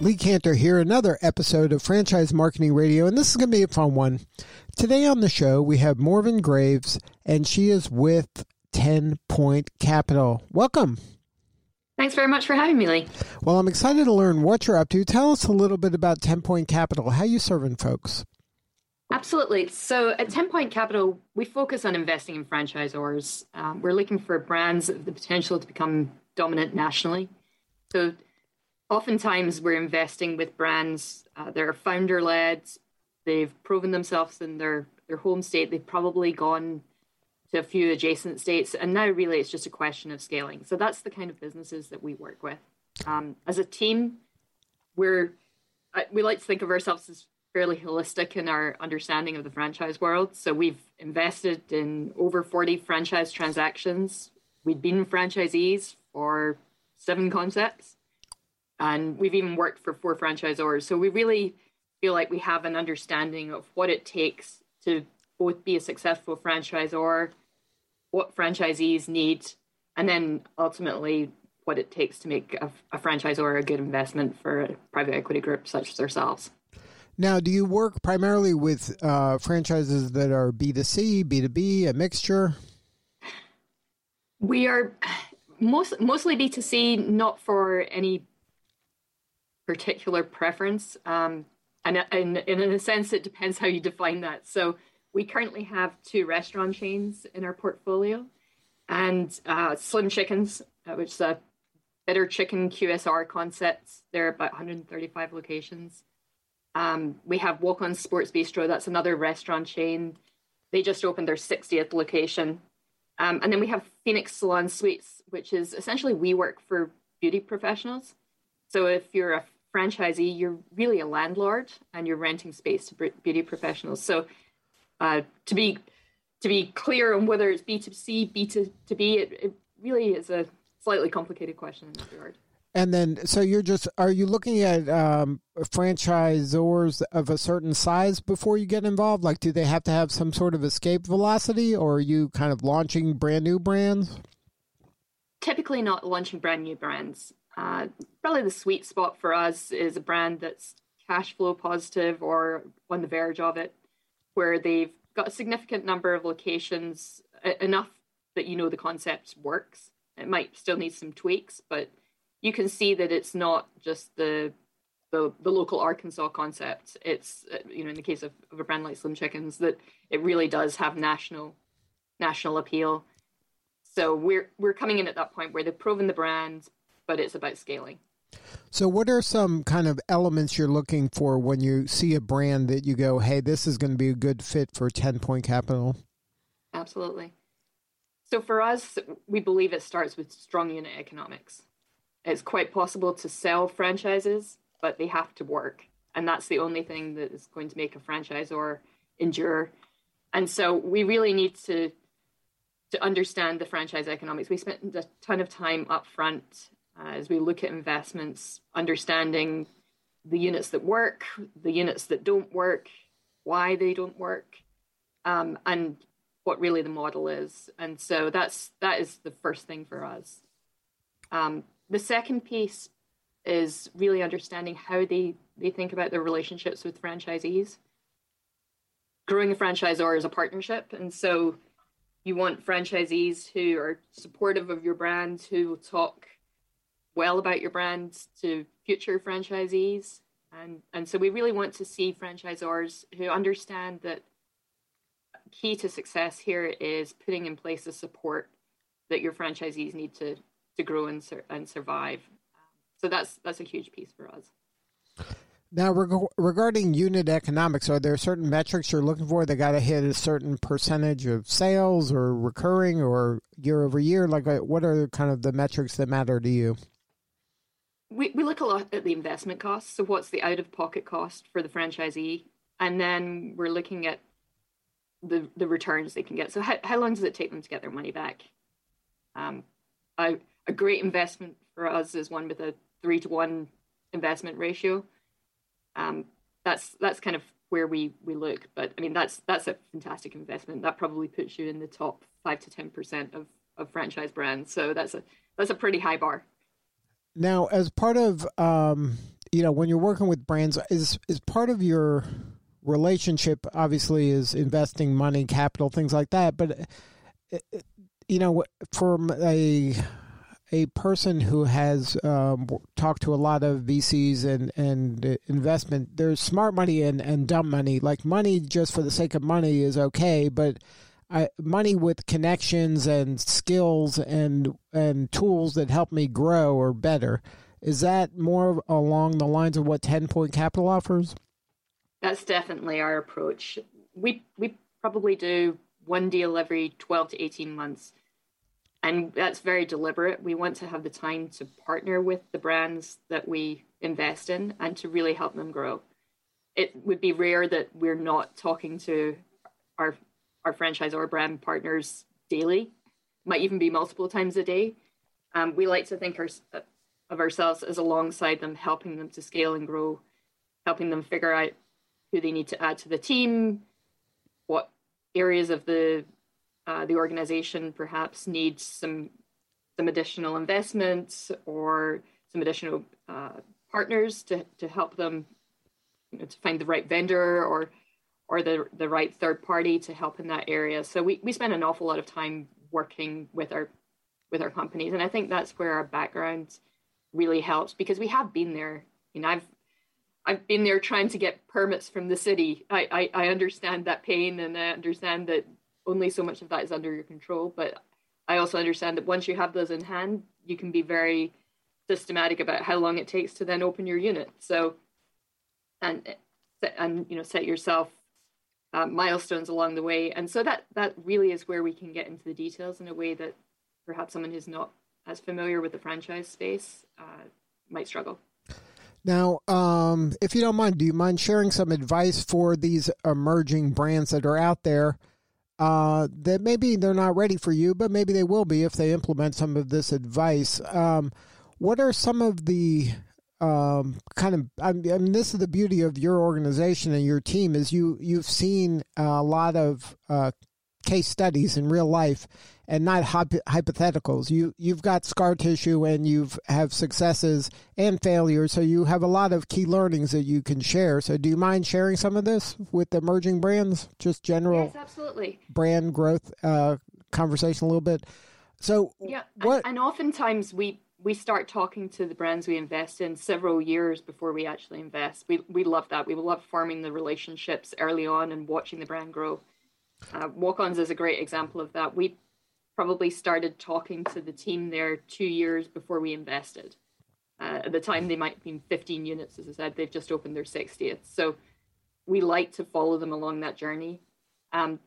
Lee Kantor here, another episode of Franchise Marketing Radio, and this is going to be a fun one. Today on the show, we have Morven Graves, and she is with 10 Point Capital. Welcome. Thanks very much for having me, Lee. Well, I'm excited to learn what you're up to. Tell us a little bit about 10 Point Capital. How you serving folks? Absolutely. So at 10 Point Capital, we focus on investing in franchisors. Um, we're looking for brands with the potential to become dominant nationally. So oftentimes we're investing with brands uh, that are founder led. They've proven themselves in their, their home state. They've probably gone to a few adjacent states. And now, really, it's just a question of scaling. So that's the kind of businesses that we work with. Um, as a team, we're uh, we like to think of ourselves as fairly holistic in our understanding of the franchise world. So we've invested in over 40 franchise transactions. We've been franchisees for seven concepts, and we've even worked for four franchisors. So we really feel like we have an understanding of what it takes to both be a successful franchisor what franchisees need, and then ultimately what it takes to make a, a franchisor a good investment for a private equity group such as ourselves. Now, do you work primarily with uh, franchises that are B2C, B2B, a mixture? We are most, mostly B2C, not for any particular preference. Um, and, and, and in a sense, it depends how you define that. So we currently have two restaurant chains in our portfolio and uh, Slim Chickens, uh, which is a better chicken QSR concept. There are about 135 locations. Um, we have Walk On Sports Bistreaux, that's another restaurant chain. They just opened their 60th location. Um, and then we have Phoenix Salon Suites, which is essentially we work for beauty professionals. So if you're a franchisee, you're really a landlord and you're renting space to beauty professionals. So uh, to be to be clear on whether it's B two C, B two to B, it, it really is a slightly complicated question in this regard. And then, so you're just are you looking at um, franchisors of a certain size before you get involved? Like, do they have to have some sort of escape velocity, or are you kind of launching brand new brands? Typically, not launching brand new brands. Uh, probably the sweet spot for us is a brand that's cash flow positive or on the verge of it where they've got a significant number of locations, enough that you know the concept works. It might still need some tweaks, but you can see that it's not just the the, the local Arkansas concept. It's uh, you know in the case of, of a brand like Slim Chickens that it really does have national national appeal. So we're we're coming in at that point where they've proven the brand, but it's about scaling. So, what are some kind of elements you're looking for when you see a brand that you go, hey, this is going to be a good fit for 10 Point Capital? Absolutely. So, for us, we believe it starts with strong unit economics. It's quite possible to sell franchises, but they have to work. And that's the only thing that is going to make a franchisor endure. And so, we really need to to understand the franchise economics. We spent a ton of time up front uh, as we look at investments, understanding the units that work, the units that don't work, why they don't work, um, and what really the model is. And so that's that is the first thing for us. Um, the second piece is really understanding how they they think about their relationships with franchisees. Growing a franchisor is a partnership, and so you want franchisees who are supportive of your brand, who will talk well about your brand to future franchisees. And, and so we really want to see franchisors who understand that key to success here is putting in place the support that your franchisees need to, to grow and, sur- and survive. So that's, that's a huge piece for us. Now, reg- regarding unit economics, are there certain metrics you're looking for? They got to hit a certain percentage of sales or recurring or year over year. Like, uh, what are kind of the metrics that matter to you? We, we look a lot at the investment costs. So, what's the out of pocket cost for the franchisee? And then we're looking at the the returns they can get. So how how long does it take them to get their money back? Um, a, a great investment for us is one with a three to one investment ratio. Um, that's that's kind of where we we look. But I mean, that's that's a fantastic investment. That probably puts you in the top five to ten percent of of franchise brands. So that's a that's a pretty high bar. Now, as part of um, you know when you're working with brands, is is part of your relationship obviously is investing money, capital, things like that. But uh, you know, from a a person who has um, talked to a lot of VCs and, and investment, there's smart money and, and dumb money. Like money just for the sake of money is okay, but I, money with connections and skills and and tools that help me grow or better. Is that more along the lines of what Ten Point Capital offers? That's definitely our approach. We we probably do one deal every twelve to eighteen months and that's very deliberate. We want to have the time to partner with the brands that we invest in and to really help them grow. It would be rare that we're not talking to our our franchise or brand partners daily, might even be multiple times a day. Um, we like to think our, of ourselves as alongside them, helping them to scale and grow, helping them figure out who they need to add to the team, what areas of the uh, the organization perhaps needs some some additional investments or some additional uh, partners to, to help them you know, to find the right vendor or or the the right third party to help in that area. So we, we spend an awful lot of time working with our with our companies, and I think that's where our background really helps because we have been there. You know, I've I've been there trying to get permits from the city. I, I, I understand that pain, and I understand that only so much of that is under your control. But I also understand that once you have those in hand, you can be very systematic about how long it takes to then open your unit. So, and and you know, set yourself uh, milestones along the way. And so that that really is where we can get into the details in a way that perhaps someone who's not as familiar with the franchise space uh, might struggle. Now, um, if you don't mind, do you mind sharing some advice for these emerging brands that are out there uh, that maybe they're not ready for you, but maybe they will be if they implement some of this advice. Um, what are some of the um, kind of? I mean, this is the beauty of your organization and your team is you you've seen a lot of uh, case studies in real life and not hypotheticals. You you've got scar tissue and you've have successes and failures, so you have a lot of key learnings that you can share. So, do you mind sharing some of this with emerging brands? Just general, yes, absolutely. Brand growth uh, conversation a little bit. So, yeah, what? And, and oftentimes we we start talking to the brands we invest in several years before we actually invest. We we love that. We love forming the relationships early on and watching the brand grow. Uh, Walk-ons is a great example of that. We probably started talking to the team there two years before we invested. Uh, at the time, they might have been 15 units, as I said, they've just opened their 60th. So we like to follow them along that journey. Um,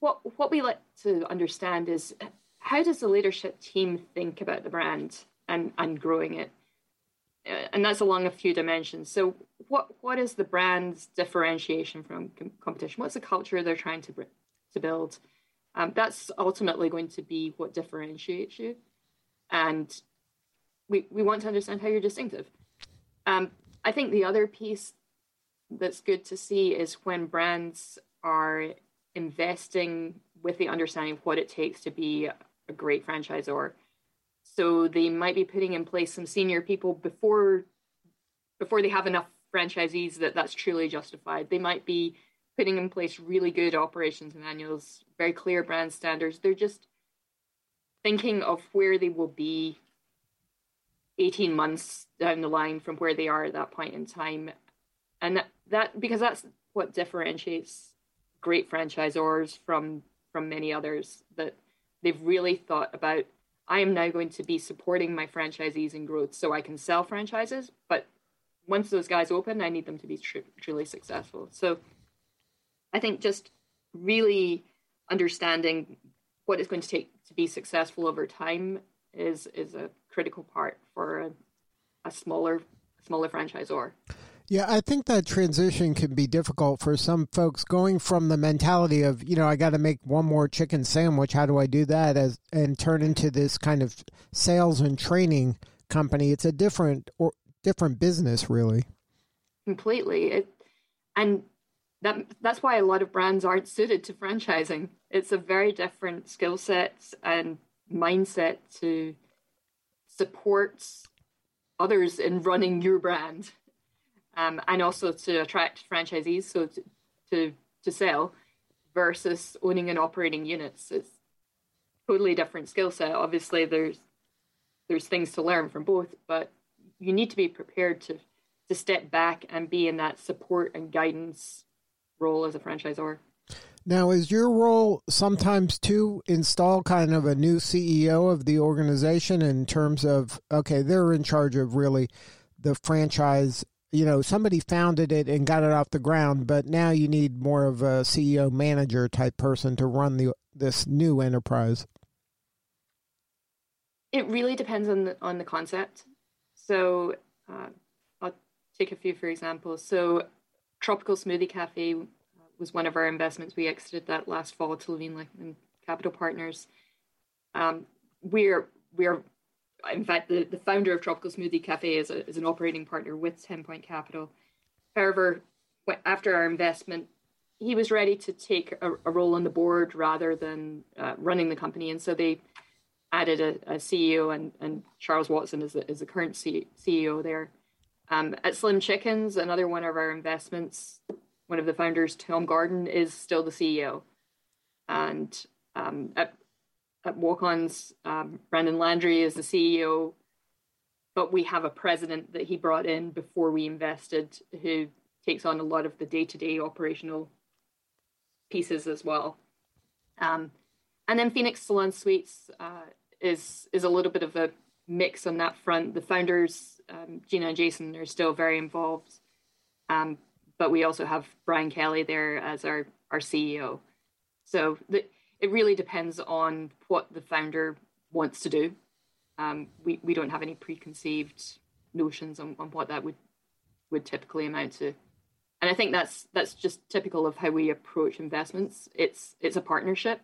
what, what we like to understand is how does the leadership team think about the brand and, and growing it? Uh, and that's along a few dimensions. So, what what is the brand's differentiation from com- competition? What's the culture they're trying to to build? Um, that's ultimately going to be what differentiates you. And we, we want to understand how you're distinctive. Um, I think the other piece that's good to see is when brands are investing with the understanding of what it takes to be a great franchisor. So they might be putting in place some senior people before before they have enough franchisees that that's truly justified. They might be putting in place really good operations manuals, very clear brand standards. They're just thinking of where they will be 18 months down the line from where they are at that point in time. And that, that because that's what differentiates great franchisors from from many others that they've really thought about I am now going to be supporting my franchisees in growth so I can sell franchises, but once those guys open, I need them to be tr- truly successful. So I think just really understanding what it's going to take to be successful over time is is a critical part for a, a smaller smaller franchisor. Yeah, I think that transition can be difficult for some folks going from the mentality of, you know, I got to make one more chicken sandwich. How do I do that as and turn into this kind of sales and training company? It's a different or different business really. Completely. It, and that that's why a lot of brands aren't suited to franchising. It's a very different skill set and mindset to support others in running your brand um, and also to attract franchisees, so to, to, to sell versus owning and operating units. It's totally different skill set. Obviously, there's there's things to learn from both, but you need to be prepared to to step back and be in that support and guidance role as a franchisor. Now, is your role sometimes to install kind of a new CEO of the organization in terms of, okay, they're in charge of really the franchise you know somebody founded it and got it off the ground but now you need more of a ceo manager type person to run the this new enterprise. It really depends on the on the concept. So uh, i'll take a few for example. So tropical smoothie cafe was one of our investments. We exited that last fall to levine capital partners. Um, we're we're in fact, the, the founder of Tropical Smoothie Cafe is, a, is an operating partner with 10 Point Capital. However, after our investment, he was ready to take a, a role on the board rather than uh, running the company. And so they added a, a CEO, and, and, Charles Watson is the, is the current C, CEO there. Um, at Slim Chickens, another one of our investments, one of the founders, Tom Gordon, is still the CEO. And um, at at Walk-On's, um, Brandon Landry is the CEO, but we have a president that he brought in before we invested who takes on a lot of the day-to-day operational pieces as well. Um, and then Phoenix Salon Suites uh, is is a little bit of a mix on that front. The founders, um, Gina and Jason, are still very involved, um, but we also have Brian Kelly there as our our CEO. So the, it really depends on what the founder wants to do. Um, we, we don't have any preconceived notions on, on what that would would typically amount to. And I think that's that's just typical of how we approach investments. It's it's a partnership.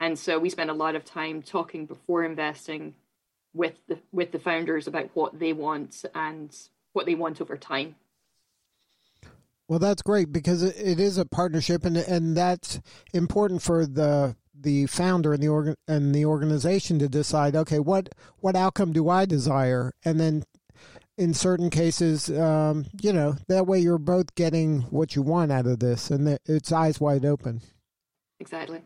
And so we spend a lot of time talking before investing with the with the founders about what they want and what they want over time. Well, that's great because it is a partnership, and and that's important for the the founder and the organ and the organization to decide. Okay, what what outcome do I desire, and then in certain cases, um, you know, that way you're both getting what you want out of this, and it's eyes wide open. Exactly.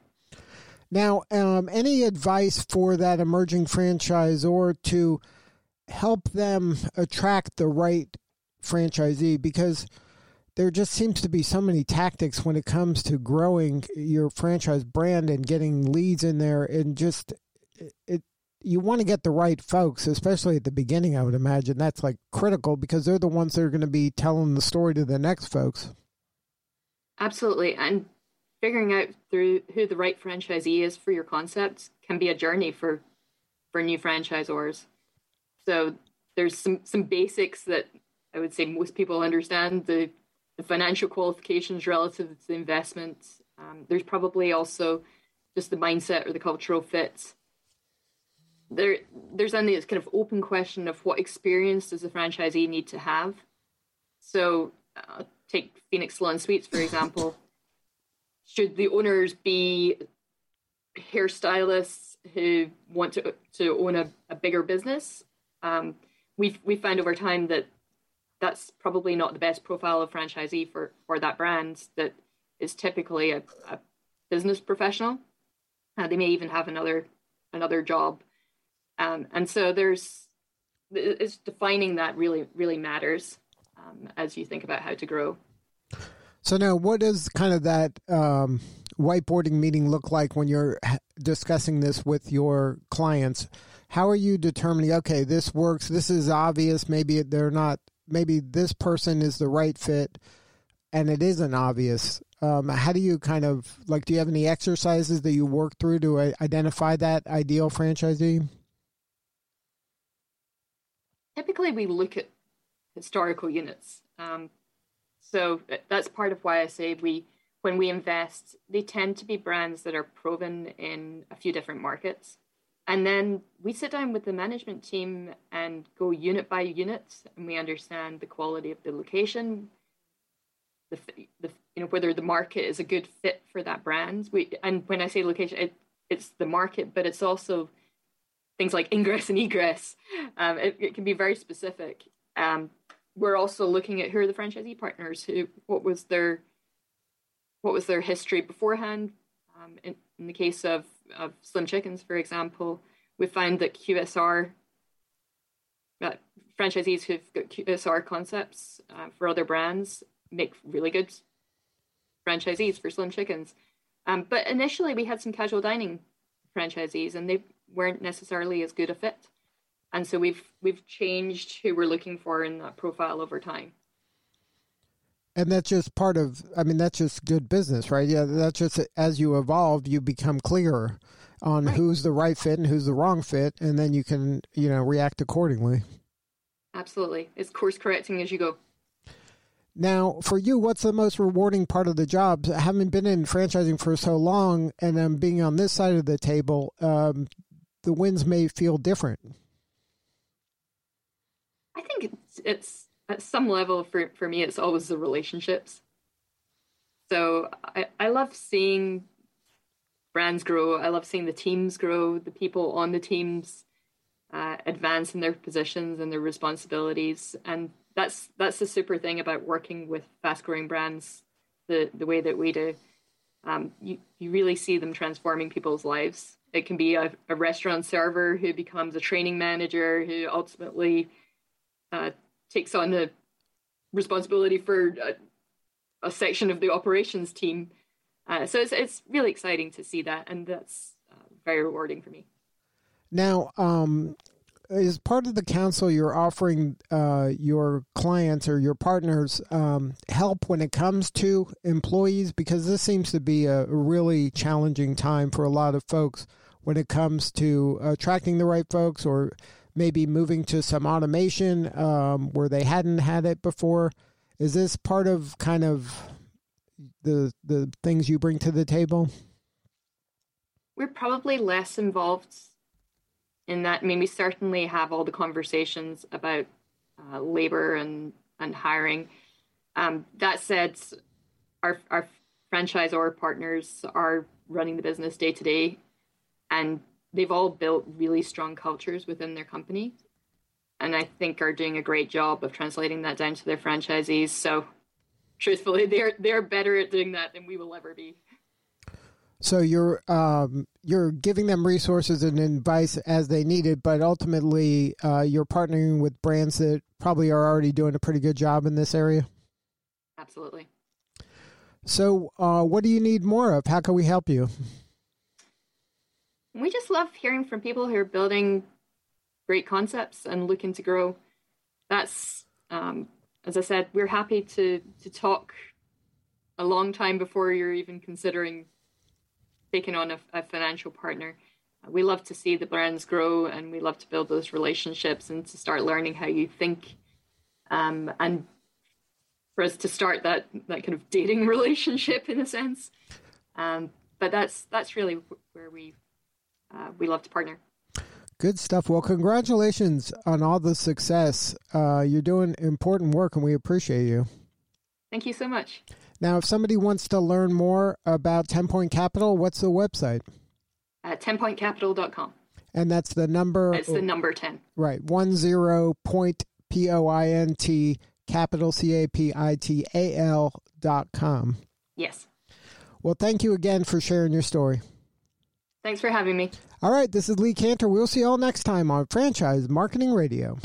Now, um, any advice for that emerging franchisor to help them attract the right franchisee? Because there just seems to be so many tactics when it comes to growing your franchise brand and getting leads in there and just it, you want to get the right folks especially at the beginning i would imagine. That's like critical because they're the ones that are going to be telling the story to the next folks. Absolutely and figuring out through who the right franchisee is for your concept can be a journey for for new franchisors. So there's some some basics that i would say most people understand. The the financial qualifications relative to the investment. Um, there's probably also just the mindset or the cultural fit. There, there's then this kind of open question of what experience does the franchisee need to have. So, uh, take Phoenix Salon Suites for example. Should the owners be hairstylists who want to to own a, a bigger business? Um, we've we found over time that that's probably not the best profile of franchisee for for that brand that is typically a, a business professional. Uh, they may even have another another job. Um, and so there's it's defining that really really matters um, as you think about how to grow. So now what does kind of that um, whiteboarding meeting look like when you're discussing this with your clients? How are you determining okay this works this is obvious maybe they're not maybe this person is the right fit and it isn't obvious um, how do you kind of like do you have any exercises that you work through to identify that ideal franchisee typically we look at historical units. Um, so that's part of why I say we, when we invest, they tend to be brands that are proven in a few different markets. And then we sit down with the management team and go unit by unit, and we understand the quality of the location, the, the you know whether the market is a good fit for that brand. We and when I say location, it, it's the market, but it's also things like ingress and egress. Um, it, it, can be very specific. Um, we're also looking at who are the franchisee partners, who what was their what was their history beforehand. Um, in, the case of, of Slim Chickens, for example, we find that QSR uh, franchisees who've got QSR concepts uh, for other brands make really good franchisees for Slim Chickens. Um, but initially, we had some casual dining franchisees, and they weren't necessarily as good a fit and so we've we've changed who we're looking for in that profile over time and that's just part of i mean that's just good business right yeah that's just as you evolve you become clearer on right. who's the right fit and who's the wrong fit and then you can you know react accordingly absolutely it's course correcting as you go now, for you, what's the most rewarding part of the job? Having been in franchising for so long and then being on this side of the table, um, the wins may feel different. I think it's, it's at some level for, for me, it's always the relationships. So I, I love seeing brands grow. I love seeing the teams grow, the people on the teams uh, advance in their positions and their responsibilities. And that's that's the super thing about working with fast growing brands the, the way that we do. Um, you, you really see them transforming people's lives. It can be a, a restaurant server who becomes a training manager who ultimately uh, takes on the responsibility for a, a, section of the operations team. Uh, so it's it's really exciting to see that, and that's uh, very rewarding for me. Now, um, as part of the council, you're offering uh, your clients or your partners um, help when it comes to employees because this seems to be a really challenging time for a lot of folks when it comes to attracting the right folks or maybe moving to some automation um, where they hadn't had it before. Is this part of kind of the the things you bring to the table? We're probably less involved in that. I mean, we certainly have all the conversations about uh, labor and and hiring. Um, that said, our our franchisor partners are running the business day to day, and they've all built really strong cultures within their company and I think are doing a great job of translating that down to their franchisees. So truthfully, they're they're better at doing that than we will ever be. So you're um, you're giving them resources and advice as they need it, but ultimately uh, you're partnering with brands that probably are already doing a pretty good job in this area. Absolutely. So, uh, what do you need more of? How can we help you? We just love hearing from people who are building great concepts and looking to grow. That's, um, as I said, we're happy to to talk a long time before you're even considering taking on a, a financial partner. We love to see the brands grow, and we love to build those relationships and to start learning how you think, um, and for us to start that that kind of dating relationship in a sense. Um, but that's that's really where we uh, we love to partner. Good stuff. Well, congratulations on all the success. Uh, you're doing important work, and we appreciate you. Thank you so much. Now, if somebody wants to learn more about 10 Point Capital, what's the website? At 10pointcapital.com. And that's the number. It's the number 10. Right. One zero point P O I N T capital C A P I T A L dot com. Yes. Well, thank you again for sharing your story. Thanks for having me. All right, this is Lee Kantor. We'll see you all next time on Franchise Marketing Radio.